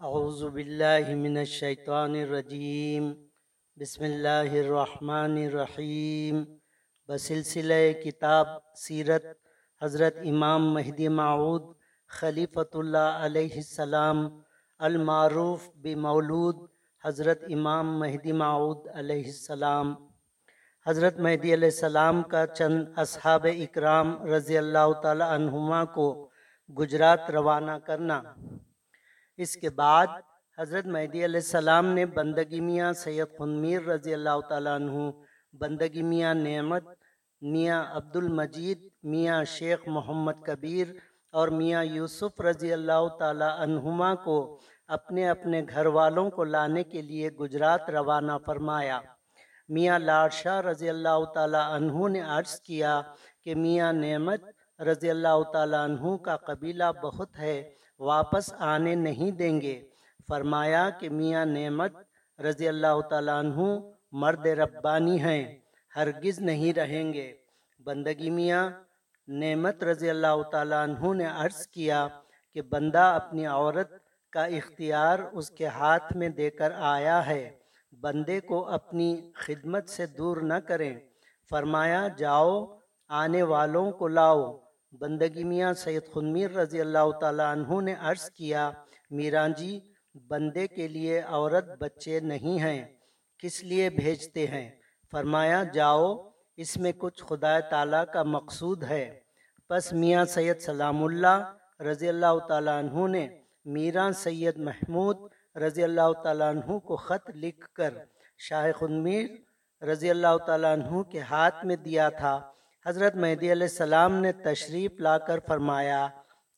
اعوذ باللہ من الشیطان الرجیم بسم اللہ الرحمن الرحیم بسلسلہ کتاب سیرت حضرت امام مہدی معود خلیفۃ اللہ علیہ السلام المعروف بمولود حضرت امام مہدی معود علیہ السلام. حضرت مہدی علیہ السلام کا چند اصحاب اکرام رضی اللہ تعالی عنہما کو گجرات روانہ کرنا۔ اس کے بعد حضرت مہدی علیہ السلام نے بندگی میاں سید خنمیر رضی اللہ تعالیٰ عنہ، بندگی میاں نعمت، میاں عبد المجید میاں شیخ محمد کبیر اور میاں یوسف رضی اللہ تعالیٰ عنہما کو اپنے اپنے گھر والوں کو لانے کے لیے گجرات روانہ فرمایا۔ میاں لاڈشاہ رضی اللہ تعالیٰ عنہ نے عرض کیا کہ میاں نعمت رضی اللہ تعالیٰ عنہ کا قبیلہ بہت ہے۔ واپس آنے نہیں دیں گے۔ فرمایا کہ میاں نعمت رضی اللہ تعالیٰ عنہ مرد ربانی ہیں، ہرگز نہیں رہیں گے۔ بندگی میاں نعمت رضی اللہ تعالیٰ عنہ نے عرض کیا کہ بندہ اپنی عورت کا اختیار اس کے ہاتھ میں دے کر آیا ہے۔ بندے کو اپنی خدمت سے دور نہ کریں۔ فرمایا، جاؤ، آنے والوں کو لاؤ۔ بندگی میاں سید خنمیر رضی اللہ تعالیٰ عنہ نے عرض کیا، میران جی بندے کے لیے عورت بچے نہیں ہیں، کس لیے بھیجتے ہیں؟ فرمایا، جاؤ، اس میں کچھ خدا تعالیٰ کا مقصود ہے۔ پس میاں سید سلام اللہ رضی اللہ تعالیٰ عنہ نے میران سید محمود رضی اللہ تعالیٰ عنہ کو خط لکھ کر شاہ خنمیر رضی اللہ تعالیٰ عنہ کے ہاتھ میں دیا تھا۔ حضرت مہدی علیہ السلام نے تشریف لا کر فرمایا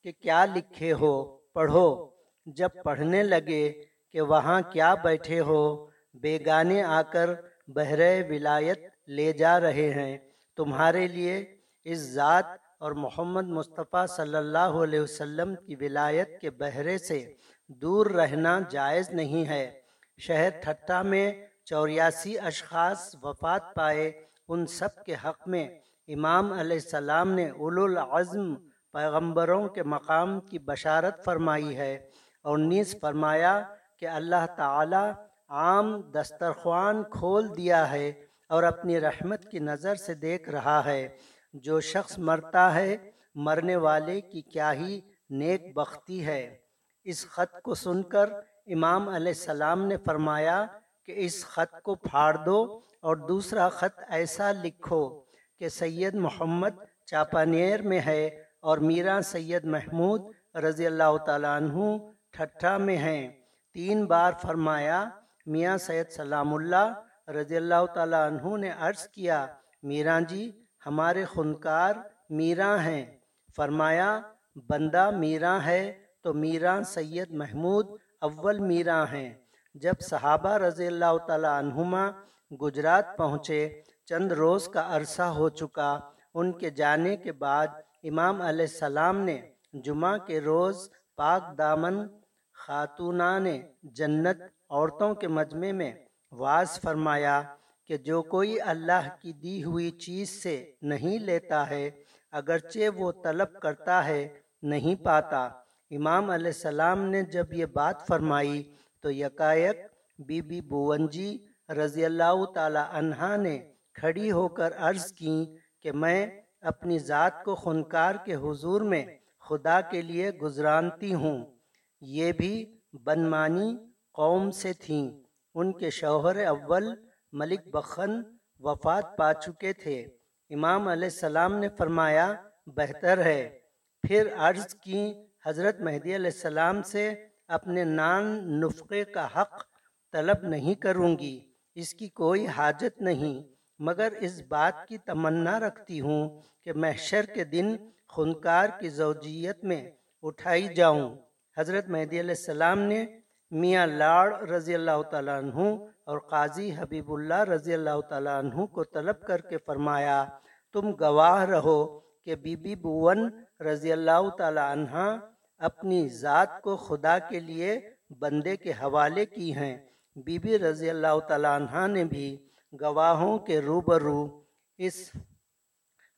کہ کیا لکھے ہو، پڑھو۔ جب پڑھنے لگے کہ وہاں کیا بیٹھے ہو، بیگانے آ کر بحر ولایت لے جا رہے ہیں۔ تمہارے لیے اس ذات اور محمد مصطفیٰ صلی اللہ علیہ وسلم کی ولایت کے بہرے سے دور رہنا جائز نہیں ہے۔ شہر ٹھٹا میں چوریاسی اشخاص وفات پائے، ان سب کے حق میں امام علیہ السلام نے اولو العظم پیغمبروں کے مقام کی بشارت فرمائی ہے اور نیز فرمایا کہ اللہ تعالی عام دسترخوان کھول دیا ہے اور اپنی رحمت کی نظر سے دیکھ رہا ہے۔ جو شخص مرتا ہے، مرنے والے کی کیا ہی نیک بختی ہے۔ اس خط کو سن کر امام علیہ السلام نے فرمایا کہ اس خط کو پھاڑ دو اور دوسرا خط ایسا لکھو کہ سید محمد چاپانیر میں ہے اور میرا سید محمود رضی اللہ تعالیٰ عنہ ٹھٹھا میں ہیں۔ تین بار فرمایا، میاں سید سلام اللہ رضی اللہ تعالیٰ عنہ نے عرض کیا، میرا جی ہمارے خنکار میرا ہیں۔ فرمایا، بندہ میرا ہے تو میرا سید محمود اول میرا ہیں۔ جب صحابہ رضی اللہ تعالیٰ عنہما گجرات پہنچے چند روز کا عرصہ ہو چکا۔ ان کے جانے کے بعد امام علیہ السلام نے جمعہ کے روز پاک دامن خاتونان جنت عورتوں کے مجمع میں واز فرمایا کہ جو کوئی اللہ کی دی ہوئی چیز سے نہیں لیتا ہے، اگرچہ وہ طلب کرتا ہے، نہیں پاتا۔ امام علیہ السلام نے جب یہ بات فرمائی تو یکایک بی بی بوونجی رضی اللہ تعالی عنہ نے کھڑی ہو کر عرض کی کہ میں اپنی ذات کو خنکار کے حضور میں خدا کے لیے گزرانتی ہوں۔ یہ بھی بنمانی قوم سے تھیں۔ ان کے شوہر اول ملک بخن وفات پا چکے تھے۔ امام علیہ السلام نے فرمایا، بہتر ہے۔ پھر عرض کی، حضرت مہدی علیہ السلام سے اپنے نان نفقے کا حق طلب نہیں کروں گی۔ اس کی کوئی حاجت نہیں۔ مگر اس بات کی تمنا رکھتی ہوں کہ محشر کے دن خنکار کی زوجیت میں اٹھائی جاؤں۔ حضرت مہدی علیہ السلام نے میاں لاڑ رضی اللہ تعالیٰ عنہ اور قاضی حبیب اللہ رضی اللہ تعالیٰ عنہ کو طلب کر کے فرمایا، تم گواہ رہو کہ بی بی بون رضی اللہ تعالیٰ عنہ اپنی ذات کو خدا کے لیے بندے کے حوالے کی ہیں۔ بی بی رضی اللہ تعالیٰ عنہ نے بھی گواہوں کے روبرو اس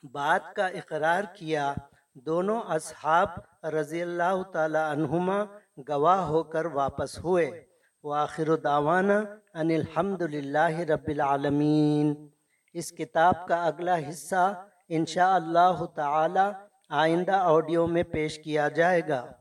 بات کا اقرار کیا، دونوں اصحاب رضی اللہ تعالی عنہما گواہ ہو کر واپس ہوئے۔ وآخر دعوانا ان الحمد للہ رب العالمین۔ اس کتاب کا اگلا حصہ انشاء اللہ تعالی آئندہ آڈیو میں پیش کیا جائے گا۔